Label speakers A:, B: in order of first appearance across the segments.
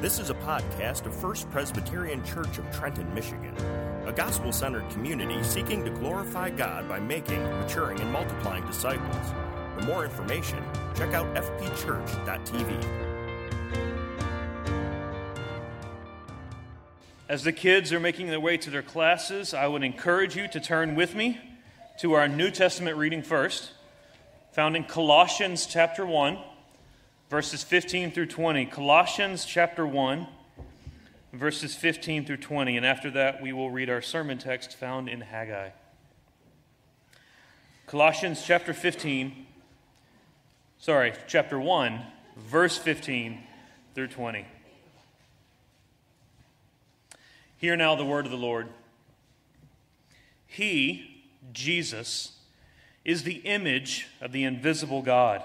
A: This is a podcast of First Presbyterian Church of Trenton, Michigan, a gospel centered community seeking to glorify God by making, maturing, and multiplying disciples. For more information, check out fpchurch.tv.
B: As the kids are making their way to their classes, I would encourage you to turn with me to our New Testament reading first, found in Colossians chapter 1 verses 15 through 20. Colossians chapter 1, verses 15 through 20. And after that, we will read our sermon text found in Haggai. Colossians chapter 15, sorry, chapter 1, verse 15 through 20. Hear now the word of the Lord. He, Jesus, is the image of the invisible God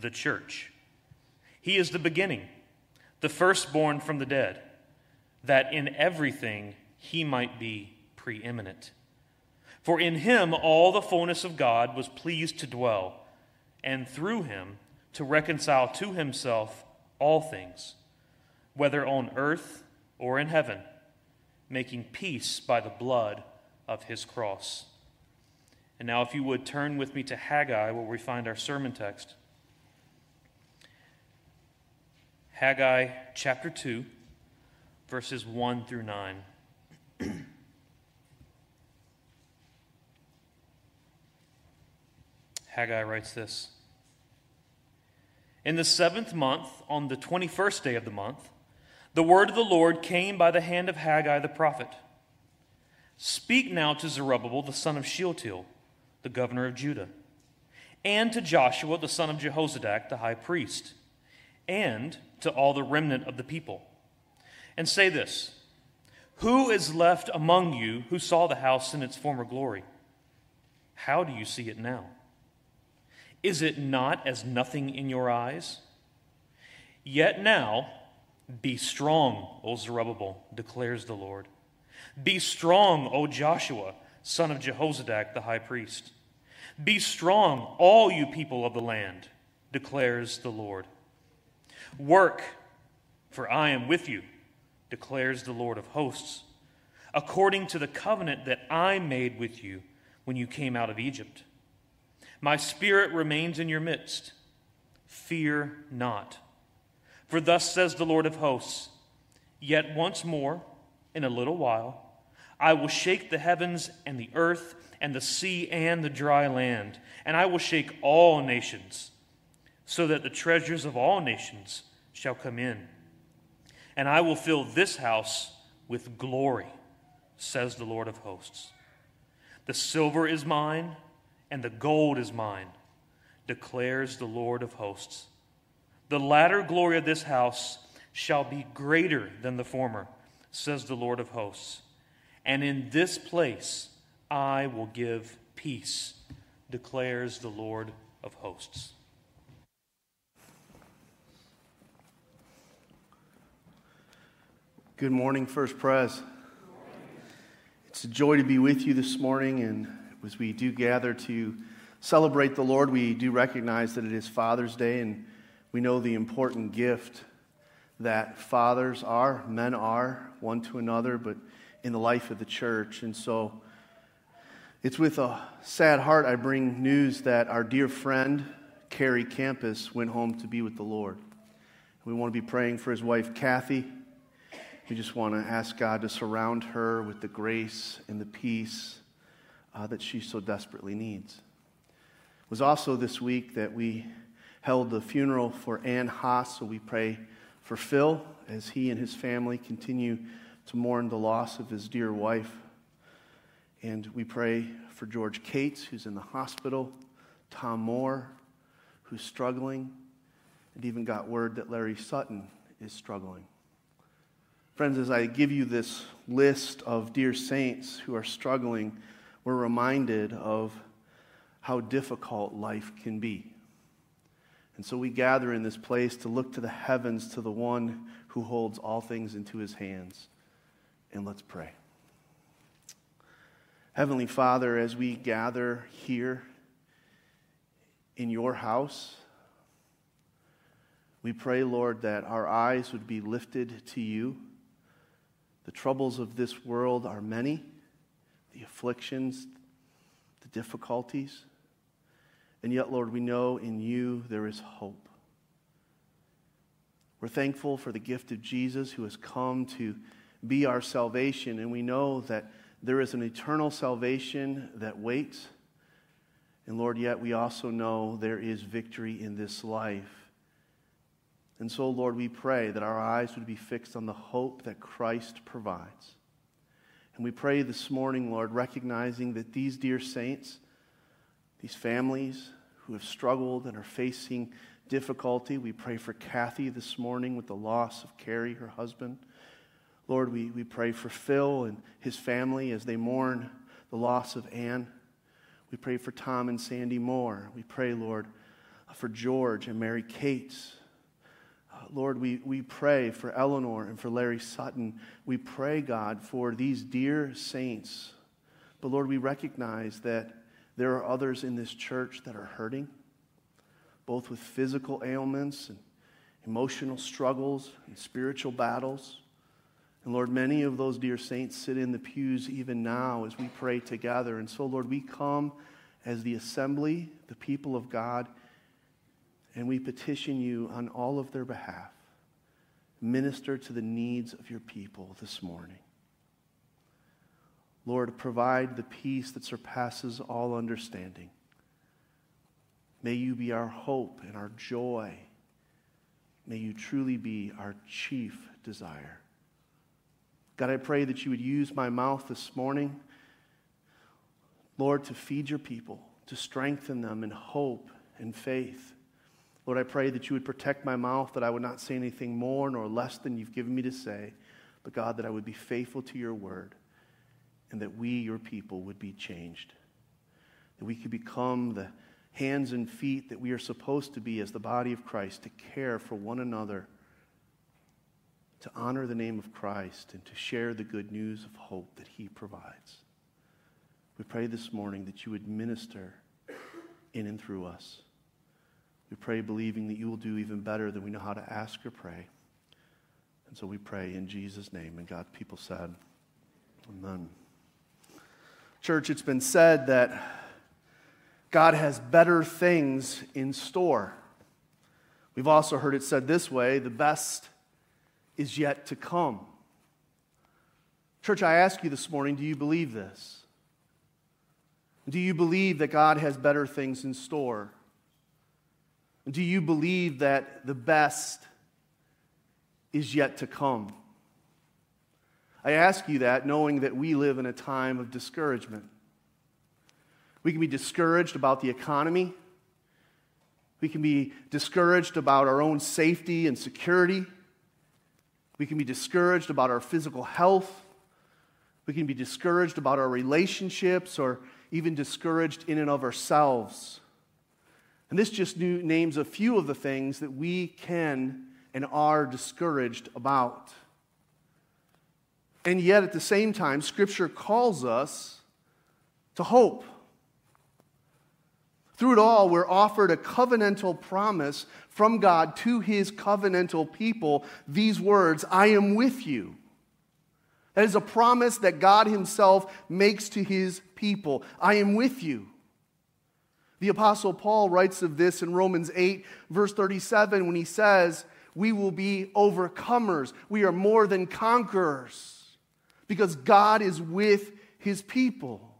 B: the church. He is the beginning, the firstborn from the dead, that in everything he might be preeminent. For in him all the fullness of God was pleased to dwell, and through him to reconcile to himself all things, whether on earth or in heaven, making peace by the blood of his cross. And now, if you would turn with me to Haggai, where we find our sermon text. Haggai chapter 2, verses 1 through 9. Haggai writes this In the seventh month, on the 21st day of the month, the word of the Lord came by the hand of Haggai the prophet. Speak now to Zerubbabel the son of Shealtiel, the governor of Judah, and to Joshua the son of Jehozadak, the high priest, and to all the remnant of the people. And say this Who is left among you who saw the house in its former glory? How do you see it now? Is it not as nothing in your eyes? Yet now, be strong, O Zerubbabel, declares the Lord. Be strong, O Joshua, son of Jehozadak the high priest. Be strong, all you people of the land, declares the Lord. Work, for I am with you, declares the Lord of hosts, according to the covenant that I made with you when you came out of Egypt. My spirit remains in your midst. Fear not. For thus says the Lord of hosts Yet once more, in a little while, I will shake the heavens and the earth and the sea and the dry land, and I will shake all nations so that the treasures of all nations shall come in. And I will fill this house with glory, says the Lord of hosts. The silver is mine, and the gold is mine, declares the Lord of hosts. The latter glory of this house shall be greater than the former, says the Lord of hosts. And in this place I will give peace, declares the Lord of hosts.
C: Good morning, First Pres. It's a joy to be with you this morning, and as we do gather to celebrate the Lord, we do recognize that it is Father's Day, and we know the important gift that fathers are, men are, one to another, but in the life of the church. And so it's with a sad heart I bring news that our dear friend, Carrie Campus, went home to be with the Lord. We want to be praying for his wife, Kathy we just want to ask God to surround her with the grace and the peace uh, that she so desperately needs. It was also this week that we held the funeral for Ann Haas, so we pray for Phil as he and his family continue to mourn the loss of his dear wife. And we pray for George Cates, who's in the hospital, Tom Moore, who's struggling, and even got word that Larry Sutton is struggling. Friends, as I give you this list of dear saints who are struggling, we're reminded of how difficult life can be. And so we gather in this place to look to the heavens, to the one who holds all things into his hands. And let's pray. Heavenly Father, as we gather here in your house, we pray, Lord, that our eyes would be lifted to you. The troubles of this world are many, the afflictions, the difficulties. And yet, Lord, we know in you there is hope. We're thankful for the gift of Jesus who has come to be our salvation, and we know that there is an eternal salvation that waits. And Lord, yet we also know there is victory in this life. And so, Lord, we pray that our eyes would be fixed on the hope that Christ provides. And we pray this morning, Lord, recognizing that these dear saints, these families who have struggled and are facing difficulty. We pray for Kathy this morning with the loss of Carrie, her husband. Lord, we, we pray for Phil and his family as they mourn the loss of Anne. We pray for Tom and Sandy Moore. We pray, Lord, for George and Mary Cates. Lord, we, we pray for Eleanor and for Larry Sutton. We pray, God, for these dear saints. But Lord, we recognize that there are others in this church that are hurting, both with physical ailments and emotional struggles and spiritual battles. And Lord, many of those dear saints sit in the pews even now as we pray together. And so, Lord, we come as the assembly, the people of God, and we petition you on all of their behalf. Minister to the needs of your people this morning. Lord, provide the peace that surpasses all understanding. May you be our hope and our joy. May you truly be our chief desire. God, I pray that you would use my mouth this morning, Lord, to feed your people, to strengthen them in hope and faith. Lord, I pray that you would protect my mouth, that I would not say anything more nor less than you've given me to say, but God, that I would be faithful to your word and that we, your people, would be changed. That we could become the hands and feet that we are supposed to be as the body of Christ to care for one another, to honor the name of Christ, and to share the good news of hope that He provides. We pray this morning that you would minister in and through us. We pray believing that you will do even better than we know how to ask or pray. And so we pray in Jesus' name. And God's people said, Amen. Church, it's been said that God has better things in store. We've also heard it said this way the best is yet to come. Church, I ask you this morning do you believe this? Do you believe that God has better things in store? Do you believe that the best is yet to come? I ask you that knowing that we live in a time of discouragement. We can be discouraged about the economy. We can be discouraged about our own safety and security. We can be discouraged about our physical health. We can be discouraged about our relationships or even discouraged in and of ourselves. And this just names a few of the things that we can and are discouraged about. And yet, at the same time, Scripture calls us to hope. Through it all, we're offered a covenantal promise from God to his covenantal people these words I am with you. That is a promise that God himself makes to his people I am with you. The Apostle Paul writes of this in Romans 8, verse 37, when he says, We will be overcomers. We are more than conquerors because God is with his people.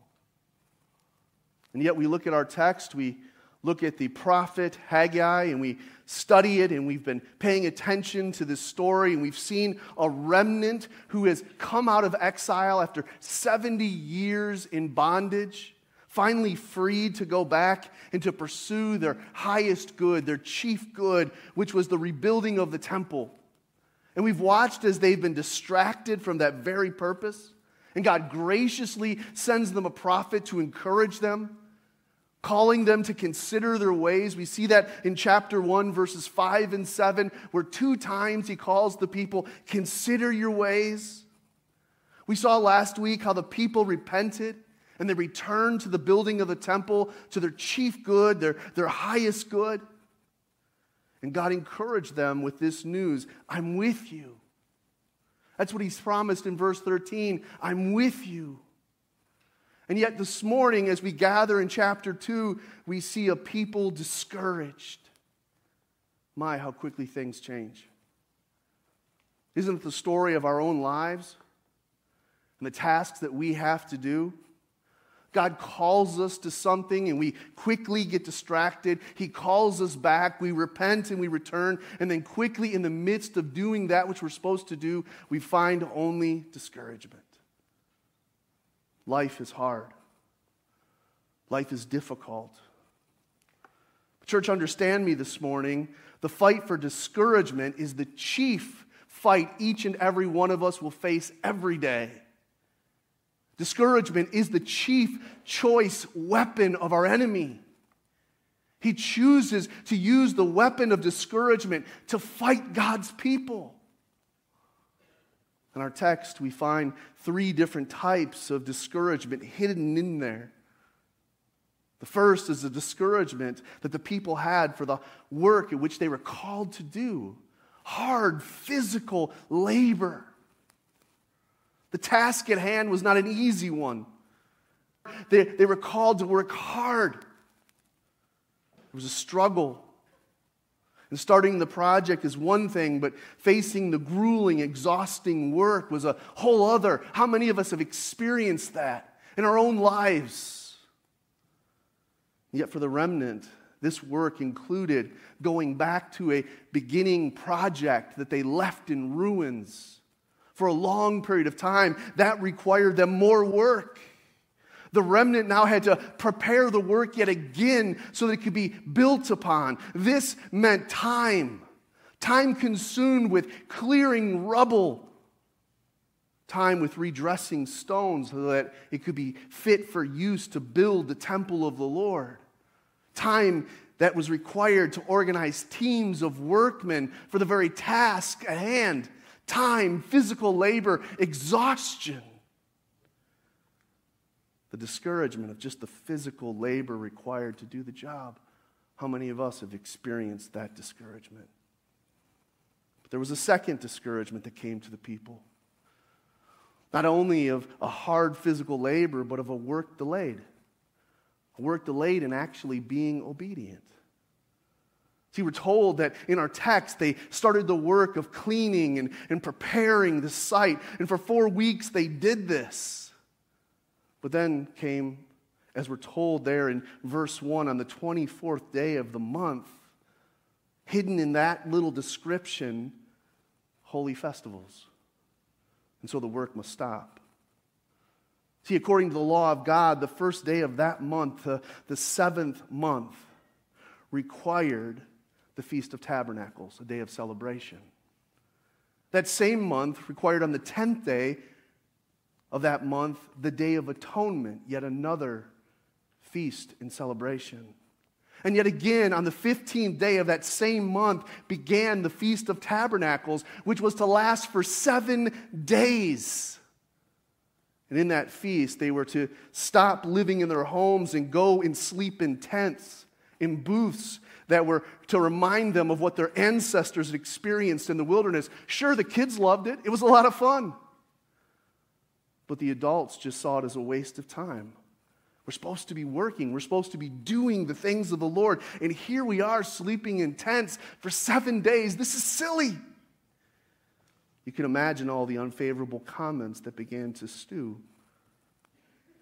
C: And yet we look at our text, we look at the prophet Haggai, and we study it, and we've been paying attention to this story, and we've seen a remnant who has come out of exile after 70 years in bondage, finally freed to go back and to pursue their highest good, their chief good, which was the rebuilding of the temple. And we've watched as they've been distracted from that very purpose. And God graciously sends them a prophet to encourage them, calling them to consider their ways. We see that in chapter 1, verses 5 and 7, where two times he calls the people, Consider your ways. We saw last week how the people repented and they returned to the building of the temple, to their chief good, their, their highest good. And God encouraged them with this news I'm with you. That's what He's promised in verse 13 I'm with you. And yet, this morning, as we gather in chapter 2, we see a people discouraged. My, how quickly things change. Isn't it the story of our own lives and the tasks that we have to do? God calls us to something and we quickly get distracted. He calls us back. We repent and we return. And then, quickly, in the midst of doing that which we're supposed to do, we find only discouragement. Life is hard, life is difficult. Church, understand me this morning. The fight for discouragement is the chief fight each and every one of us will face every day. Discouragement is the chief choice weapon of our enemy. He chooses to use the weapon of discouragement to fight God's people. In our text, we find three different types of discouragement hidden in there. The first is the discouragement that the people had for the work which they were called to do hard physical labor. The task at hand was not an easy one. They, they were called to work hard. It was a struggle. And starting the project is one thing, but facing the grueling, exhausting work was a whole other. How many of us have experienced that in our own lives? Yet for the remnant, this work included going back to a beginning project that they left in ruins for a long period of time. That required them more work. The remnant now had to prepare the work yet again so that it could be built upon. This meant time, time consumed with clearing rubble, time with redressing stones so that it could be fit for use to build the temple of the Lord, time that was required to organize teams of workmen for the very task at hand time, physical labor, exhaustion. The discouragement of just the physical labor required to do the job. How many of us have experienced that discouragement? But there was a second discouragement that came to the people. Not only of a hard physical labor, but of a work delayed. A work delayed in actually being obedient. See, we're told that in our text, they started the work of cleaning and, and preparing the site. And for four weeks, they did this. But then came, as we're told there in verse 1, on the 24th day of the month, hidden in that little description, holy festivals. And so the work must stop. See, according to the law of God, the first day of that month, the seventh month, required the Feast of Tabernacles, a day of celebration. That same month required on the 10th day of that month the Day of Atonement, yet another feast and celebration. And yet again, on the 15th day of that same month, began the Feast of Tabernacles, which was to last for seven days. And in that feast, they were to stop living in their homes and go and sleep in tents, in booths, that were to remind them of what their ancestors had experienced in the wilderness. Sure, the kids loved it, it was a lot of fun. But the adults just saw it as a waste of time. We're supposed to be working. We're supposed to be doing the things of the Lord. And here we are sleeping in tents for seven days. This is silly. You can imagine all the unfavorable comments that began to stew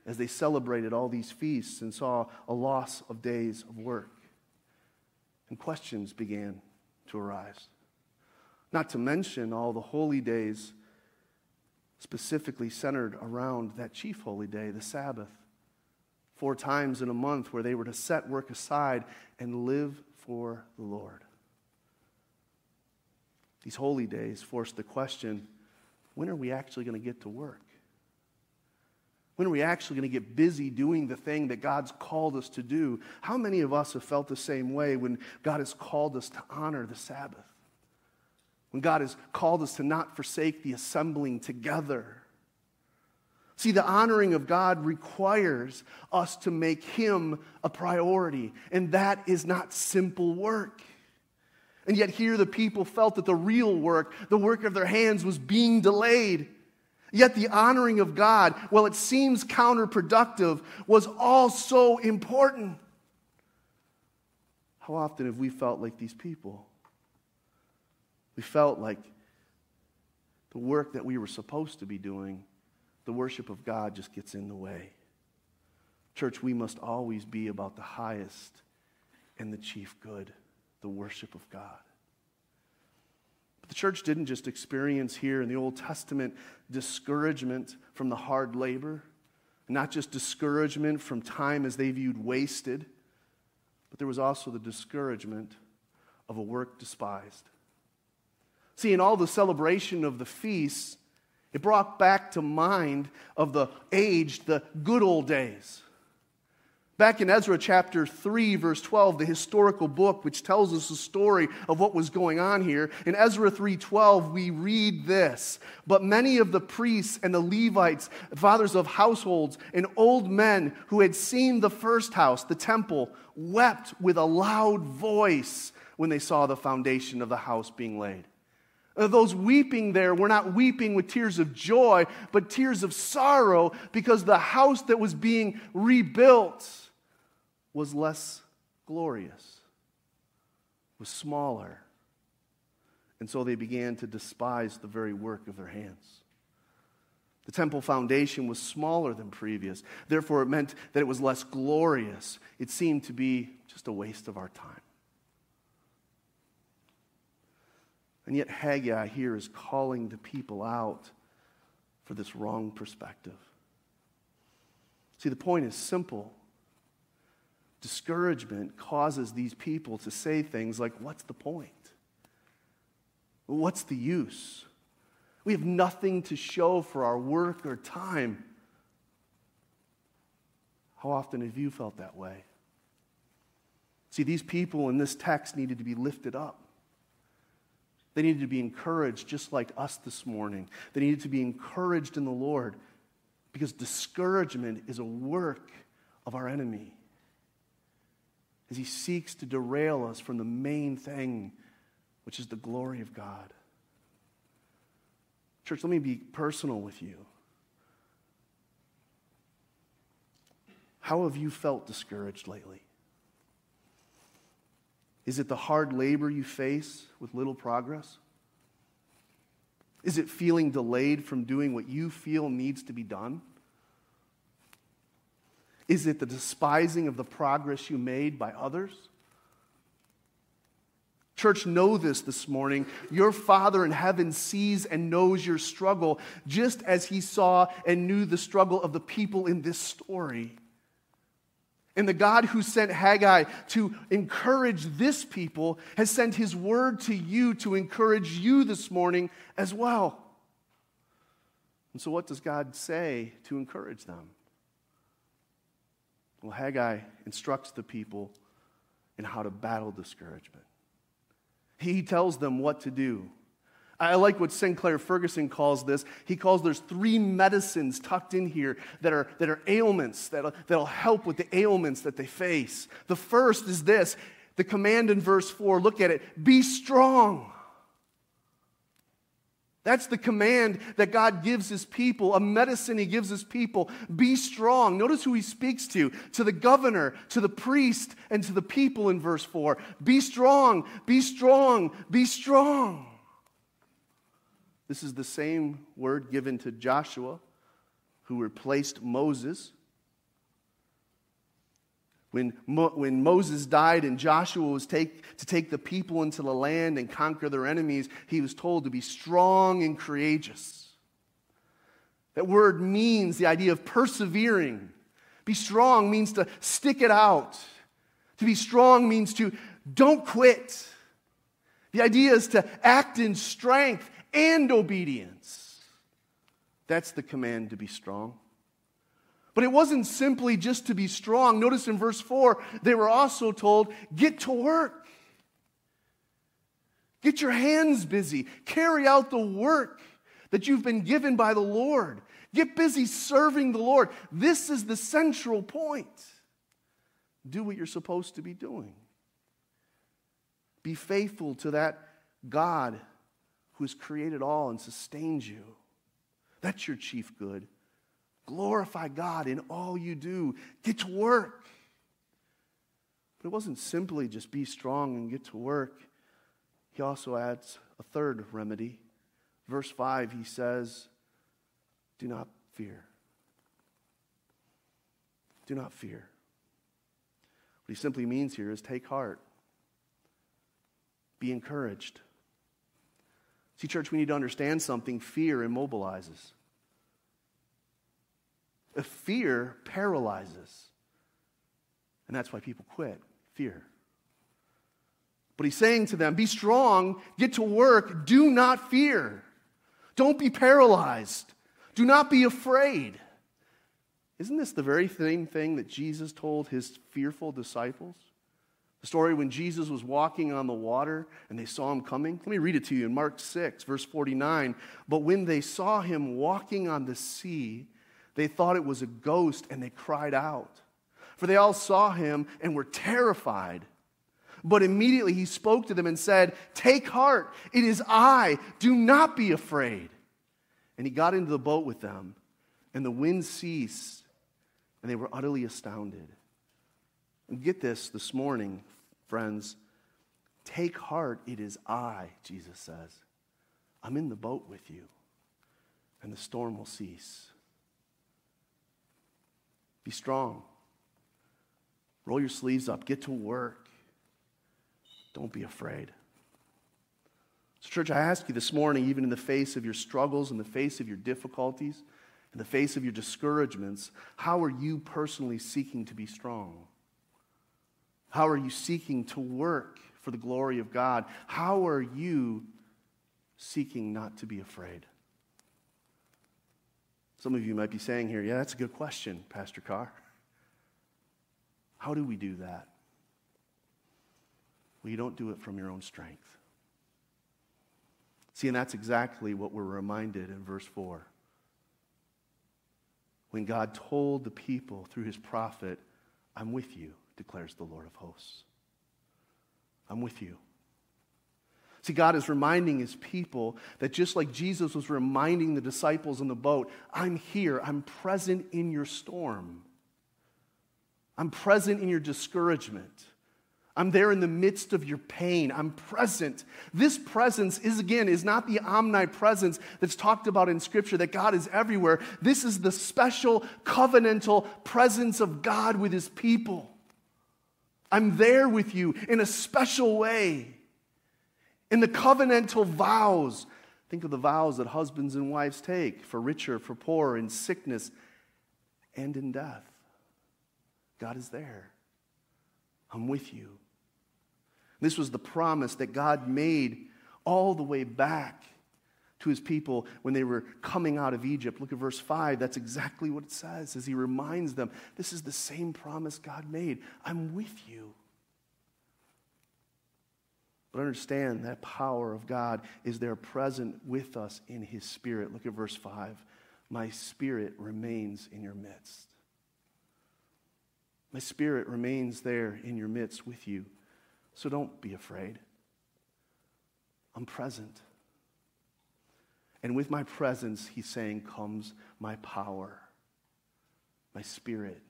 C: as they celebrated all these feasts and saw a loss of days of work and questions began to arise. Not to mention all the holy days specifically centered around that chief holy day, the Sabbath. Four times in a month where they were to set work aside and live for the Lord. These holy days force the question when are we actually going to get to work? When are we actually going to get busy doing the thing that God's called us to do? How many of us have felt the same way when God has called us to honor the Sabbath? When God has called us to not forsake the assembling together? See, the honoring of God requires us to make Him a priority, and that is not simple work. And yet, here the people felt that the real work, the work of their hands, was being delayed. Yet, the honoring of God, while it seems counterproductive, was all so important. How often have we felt like these people? We felt like the work that we were supposed to be doing, the worship of God just gets in the way. Church, we must always be about the highest and the chief good the worship of God. The church didn't just experience here in the Old Testament discouragement from the hard labor, not just discouragement from time as they viewed wasted, but there was also the discouragement of a work despised. See, in all the celebration of the feasts, it brought back to mind of the aged, the good old days. Back in Ezra chapter 3, verse 12, the historical book which tells us the story of what was going on here, in Ezra 3:12 we read this, "But many of the priests and the Levites, fathers of households, and old men who had seen the first house, the temple, wept with a loud voice when they saw the foundation of the house being laid." Uh, those weeping there were not weeping with tears of joy, but tears of sorrow because the house that was being rebuilt was less glorious, was smaller. And so they began to despise the very work of their hands. The temple foundation was smaller than previous. Therefore, it meant that it was less glorious. It seemed to be just a waste of our time. And yet, Haggai here is calling the people out for this wrong perspective. See, the point is simple discouragement causes these people to say things like, What's the point? What's the use? We have nothing to show for our work or time. How often have you felt that way? See, these people in this text needed to be lifted up. They needed to be encouraged, just like us this morning. They needed to be encouraged in the Lord because discouragement is a work of our enemy as he seeks to derail us from the main thing, which is the glory of God. Church, let me be personal with you. How have you felt discouraged lately? Is it the hard labor you face with little progress? Is it feeling delayed from doing what you feel needs to be done? Is it the despising of the progress you made by others? Church, know this this morning. Your Father in heaven sees and knows your struggle just as he saw and knew the struggle of the people in this story. And the God who sent Haggai to encourage this people has sent his word to you to encourage you this morning as well. And so, what does God say to encourage them? Well, Haggai instructs the people in how to battle discouragement. He tells them what to do. I like what Sinclair Ferguson calls this. He calls there's three medicines tucked in here that are, that are ailments, that'll, that'll help with the ailments that they face. The first is this the command in verse 4 look at it be strong. That's the command that God gives his people, a medicine he gives his people. Be strong. Notice who he speaks to to the governor, to the priest, and to the people in verse 4. Be strong, be strong, be strong. This is the same word given to Joshua, who replaced Moses when, Mo- when Moses died and Joshua was take, to take the people into the land and conquer their enemies, he was told to be strong and courageous. That word means the idea of persevering. Be strong means to stick it out. To be strong means to don't quit. The idea is to act in strength and obedience. That's the command to be strong. But it wasn't simply just to be strong. Notice in verse 4, they were also told, get to work. Get your hands busy. Carry out the work that you've been given by the Lord. Get busy serving the Lord. This is the central point. Do what you're supposed to be doing. Be faithful to that God who has created all and sustains you. That's your chief good. Glorify God in all you do. Get to work. But it wasn't simply just be strong and get to work. He also adds a third remedy. Verse 5, he says, Do not fear. Do not fear. What he simply means here is take heart, be encouraged. See, church, we need to understand something fear immobilizes. Fear paralyzes. And that's why people quit fear. But he's saying to them, Be strong, get to work, do not fear. Don't be paralyzed, do not be afraid. Isn't this the very same thing that Jesus told his fearful disciples? The story when Jesus was walking on the water and they saw him coming. Let me read it to you in Mark 6, verse 49. But when they saw him walking on the sea, they thought it was a ghost and they cried out. For they all saw him and were terrified. But immediately he spoke to them and said, Take heart, it is I, do not be afraid. And he got into the boat with them, and the wind ceased, and they were utterly astounded. And get this this morning, friends. Take heart, it is I, Jesus says. I'm in the boat with you, and the storm will cease. Be strong. Roll your sleeves up. Get to work. Don't be afraid. So, church, I ask you this morning, even in the face of your struggles, in the face of your difficulties, in the face of your discouragements, how are you personally seeking to be strong? How are you seeking to work for the glory of God? How are you seeking not to be afraid? Some of you might be saying here, yeah, that's a good question, Pastor Carr. How do we do that? Well, you don't do it from your own strength. See, and that's exactly what we're reminded in verse 4. When God told the people through his prophet, I'm with you, declares the Lord of hosts. I'm with you. See, God is reminding his people that just like Jesus was reminding the disciples in the boat, I'm here, I'm present in your storm, I'm present in your discouragement. I'm there in the midst of your pain. I'm present. This presence is, again, is not the omnipresence that's talked about in Scripture, that God is everywhere. This is the special covenantal presence of God with His people. I'm there with you in a special way. In the covenantal vows, think of the vows that husbands and wives take for richer, for poorer, in sickness, and in death. God is there. I'm with you. This was the promise that God made all the way back to his people when they were coming out of Egypt. Look at verse 5. That's exactly what it says as he reminds them this is the same promise God made. I'm with you. But understand that power of God is there present with us in his spirit. Look at verse 5. My spirit remains in your midst. My spirit remains there in your midst with you. So don't be afraid. I'm present. And with my presence, he's saying, comes my power, my spirit,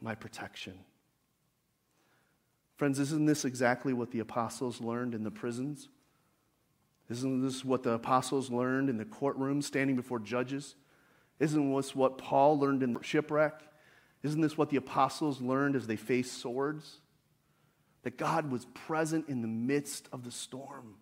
C: my protection. Friends, isn't this exactly what the apostles learned in the prisons? Isn't this what the apostles learned in the courtroom, standing before judges? Isn't this what Paul learned in the shipwreck? Isn't this what the apostles learned as they faced swords? that God was present in the midst of the storm.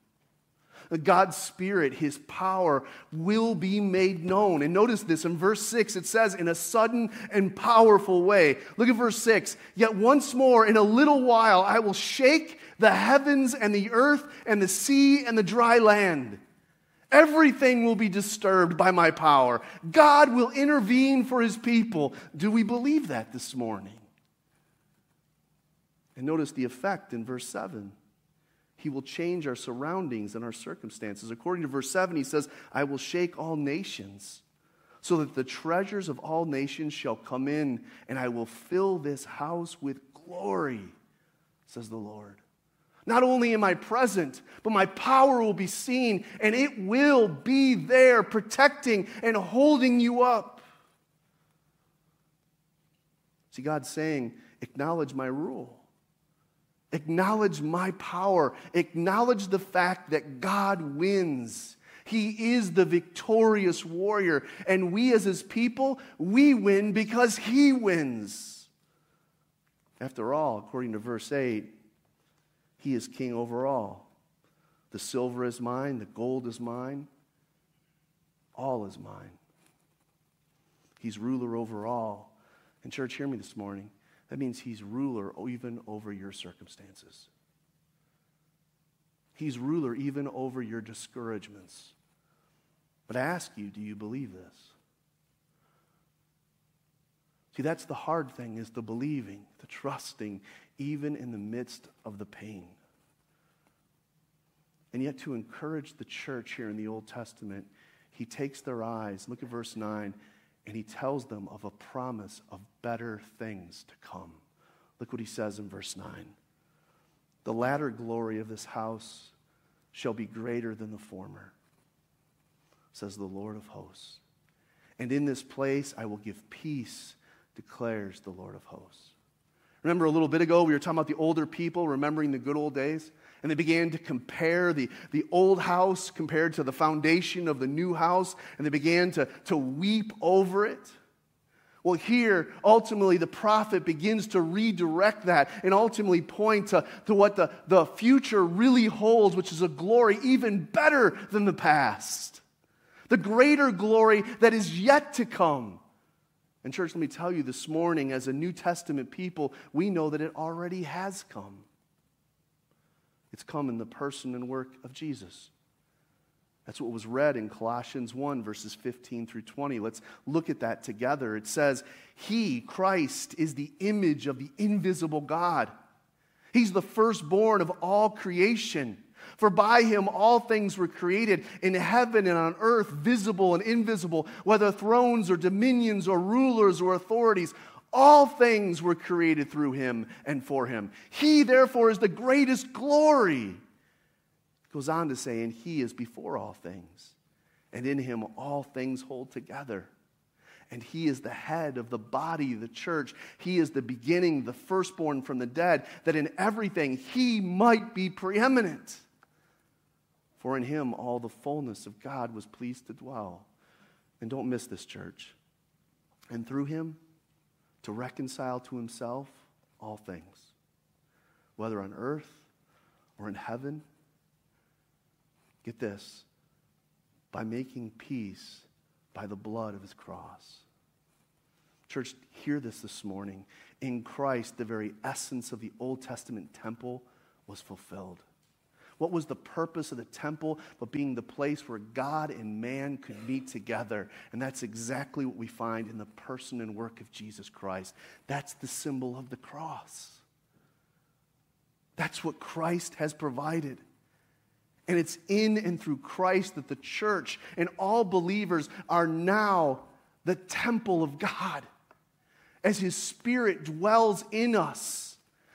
C: God's Spirit, His power will be made known. And notice this in verse 6, it says, in a sudden and powerful way. Look at verse 6. Yet once more, in a little while, I will shake the heavens and the earth and the sea and the dry land. Everything will be disturbed by my power. God will intervene for his people. Do we believe that this morning? And notice the effect in verse 7. He will change our surroundings and our circumstances. According to verse 7, he says, I will shake all nations so that the treasures of all nations shall come in, and I will fill this house with glory, says the Lord. Not only am I present, but my power will be seen, and it will be there protecting and holding you up. See, God's saying, acknowledge my rule. Acknowledge my power. Acknowledge the fact that God wins. He is the victorious warrior. And we, as his people, we win because he wins. After all, according to verse 8, he is king over all. The silver is mine, the gold is mine, all is mine. He's ruler over all. And, church, hear me this morning. That means he's ruler even over your circumstances. He's ruler even over your discouragements. But I ask you, do you believe this? See, that's the hard thing is the believing, the trusting, even in the midst of the pain. And yet, to encourage the church here in the Old Testament, he takes their eyes, look at verse 9, and he tells them of a promise of better things to come. Look what he says in verse 9 The latter glory of this house shall be greater than the former, says the Lord of hosts. And in this place I will give peace, declares the Lord of hosts. Remember a little bit ago, we were talking about the older people remembering the good old days? And they began to compare the, the old house compared to the foundation of the new house, and they began to, to weep over it. Well, here, ultimately, the prophet begins to redirect that and ultimately point to, to what the, the future really holds, which is a glory even better than the past. The greater glory that is yet to come. And, church, let me tell you this morning, as a New Testament people, we know that it already has come. It's come in the person and work of Jesus. That's what was read in Colossians 1, verses 15 through 20. Let's look at that together. It says, He, Christ, is the image of the invisible God. He's the firstborn of all creation. For by him all things were created in heaven and on earth, visible and invisible, whether thrones or dominions or rulers or authorities. All things were created through him and for him. He, therefore, is the greatest glory. Goes on to say, and he is before all things, and in him all things hold together. And he is the head of the body, the church. He is the beginning, the firstborn from the dead, that in everything he might be preeminent. For in him all the fullness of God was pleased to dwell. And don't miss this, church. And through him, to reconcile to himself all things, whether on earth or in heaven. Get this by making peace by the blood of his cross. Church, hear this this morning. In Christ, the very essence of the Old Testament temple was fulfilled. What was the purpose of the temple but being the place where God and man could meet together? And that's exactly what we find in the person and work of Jesus Christ. That's the symbol of the cross. That's what Christ has provided. And it's in and through Christ that the church and all believers are now the temple of God as His Spirit dwells in us.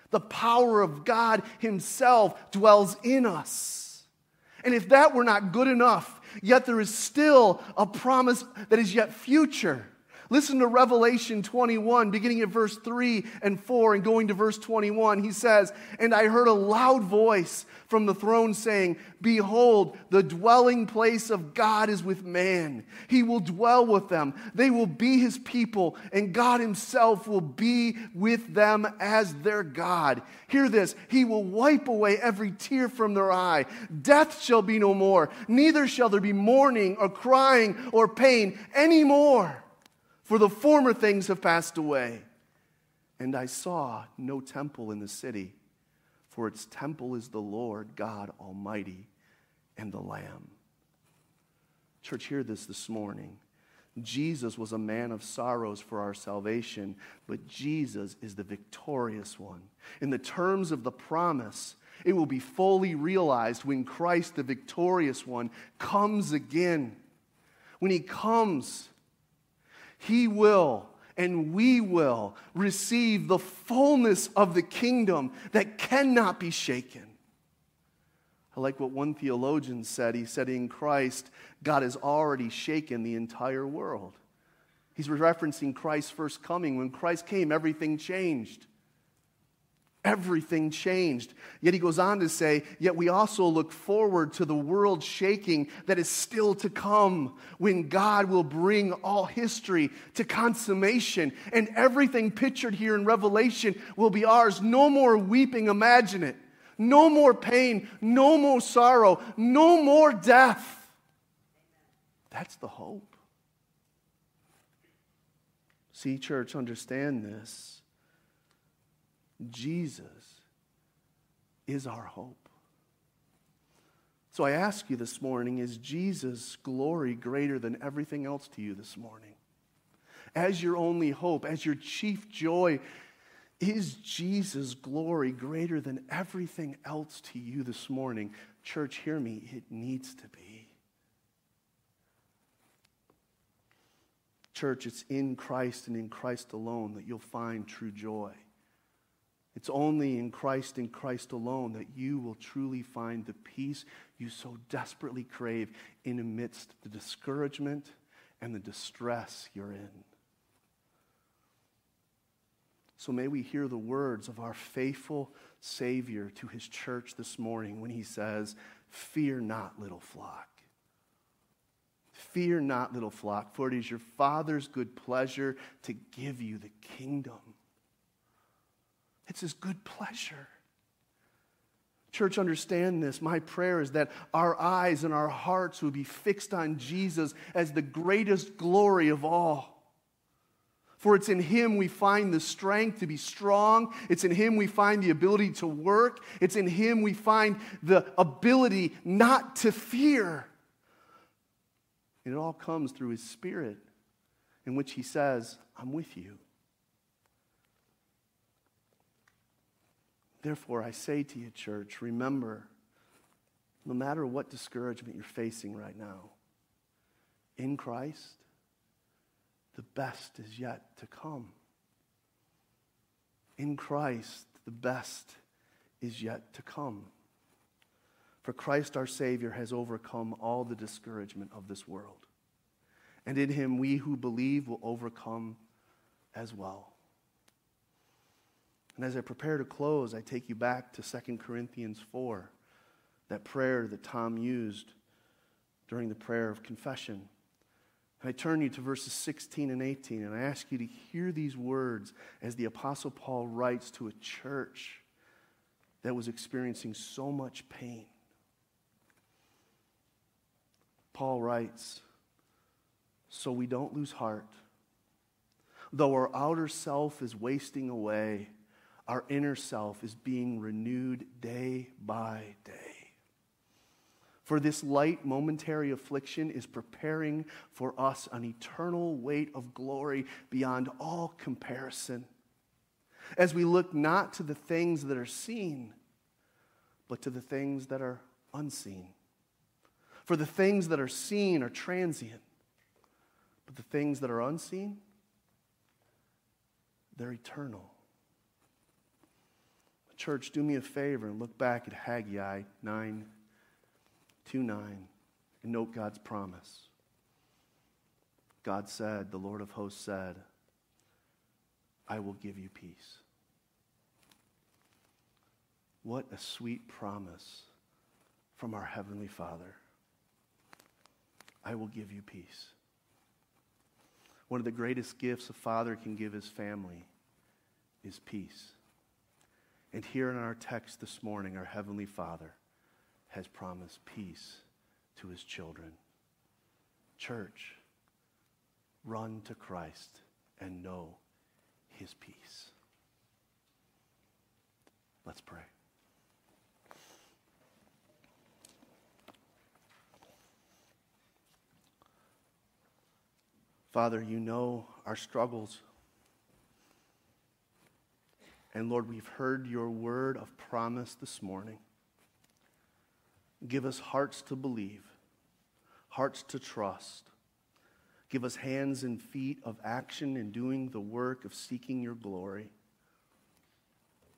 C: The power of God Himself dwells in us. And if that were not good enough, yet there is still a promise that is yet future. Listen to Revelation 21, beginning at verse 3 and 4 and going to verse 21. He says, And I heard a loud voice from the throne saying, Behold, the dwelling place of God is with man. He will dwell with them. They will be his people, and God himself will be with them as their God. Hear this He will wipe away every tear from their eye. Death shall be no more, neither shall there be mourning or crying or pain anymore for the former things have passed away. And I saw no temple in the city, for its temple is the Lord God Almighty and the Lamb. Church, hear this this morning. Jesus was a man of sorrows for our salvation, but Jesus is the victorious one. In the terms of the promise, it will be fully realized when Christ, the victorious one, comes again. When he comes, he will and we will receive the fullness of the kingdom that cannot be shaken. I like what one theologian said. He said, In Christ, God has already shaken the entire world. He's referencing Christ's first coming. When Christ came, everything changed everything changed. Yet he goes on to say, Yet we also look forward to the world shaking that is still to come when God will bring all history to consummation and everything pictured here in Revelation will be ours. No more weeping, imagine it. No more pain, no more sorrow, no more death. That's the hope. See, church, understand this. Jesus is our hope. So I ask you this morning is Jesus' glory greater than everything else to you this morning? As your only hope, as your chief joy, is Jesus' glory greater than everything else to you this morning? Church, hear me, it needs to be. Church, it's in Christ and in Christ alone that you'll find true joy. It's only in Christ and Christ alone that you will truly find the peace you so desperately crave in amidst the discouragement and the distress you're in. So may we hear the words of our faithful Savior to his church this morning when he says, Fear not, little flock. Fear not, little flock, for it is your Father's good pleasure to give you the kingdom. It's His good pleasure. Church, understand this. My prayer is that our eyes and our hearts would be fixed on Jesus as the greatest glory of all. For it's in Him we find the strength to be strong. It's in Him we find the ability to work. It's in Him we find the ability not to fear. And it all comes through His Spirit, in which He says, I'm with you. Therefore, I say to you, church, remember, no matter what discouragement you're facing right now, in Christ, the best is yet to come. In Christ, the best is yet to come. For Christ our Savior has overcome all the discouragement of this world. And in him, we who believe will overcome as well. And as I prepare to close, I take you back to 2 Corinthians 4, that prayer that Tom used during the prayer of confession. And I turn you to verses 16 and 18, and I ask you to hear these words as the Apostle Paul writes to a church that was experiencing so much pain. Paul writes, So we don't lose heart. Though our outer self is wasting away, our inner self is being renewed day by day. For this light momentary affliction is preparing for us an eternal weight of glory beyond all comparison. As we look not to the things that are seen, but to the things that are unseen. For the things that are seen are transient, but the things that are unseen, they're eternal. Church, do me a favor and look back at Haggai 9 2 9 and note God's promise. God said, the Lord of hosts said, I will give you peace. What a sweet promise from our Heavenly Father. I will give you peace. One of the greatest gifts a father can give his family is peace. And here in our text this morning, our Heavenly Father has promised peace to his children. Church, run to Christ and know his peace. Let's pray. Father, you know our struggles. And Lord, we've heard your word of promise this morning. Give us hearts to believe, hearts to trust. Give us hands and feet of action in doing the work of seeking your glory.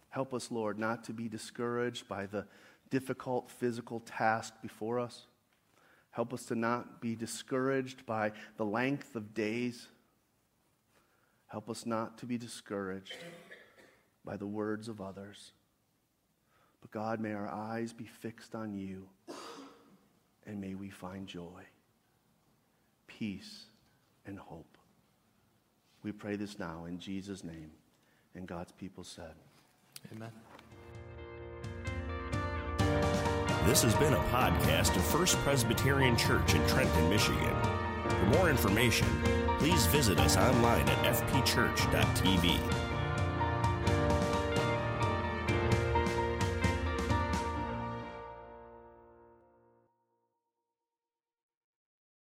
C: Help us, Lord, not to be discouraged by the difficult physical task before us. Help us to not be discouraged by the length of days. Help us not to be discouraged by the words of others. But God, may our eyes be fixed on you, and may we find joy, peace, and hope. We pray this now in Jesus' name. And God's people said,
B: Amen.
A: This has been a podcast of First Presbyterian Church in Trenton, Michigan. For more information, please visit us online at fpchurch.tv.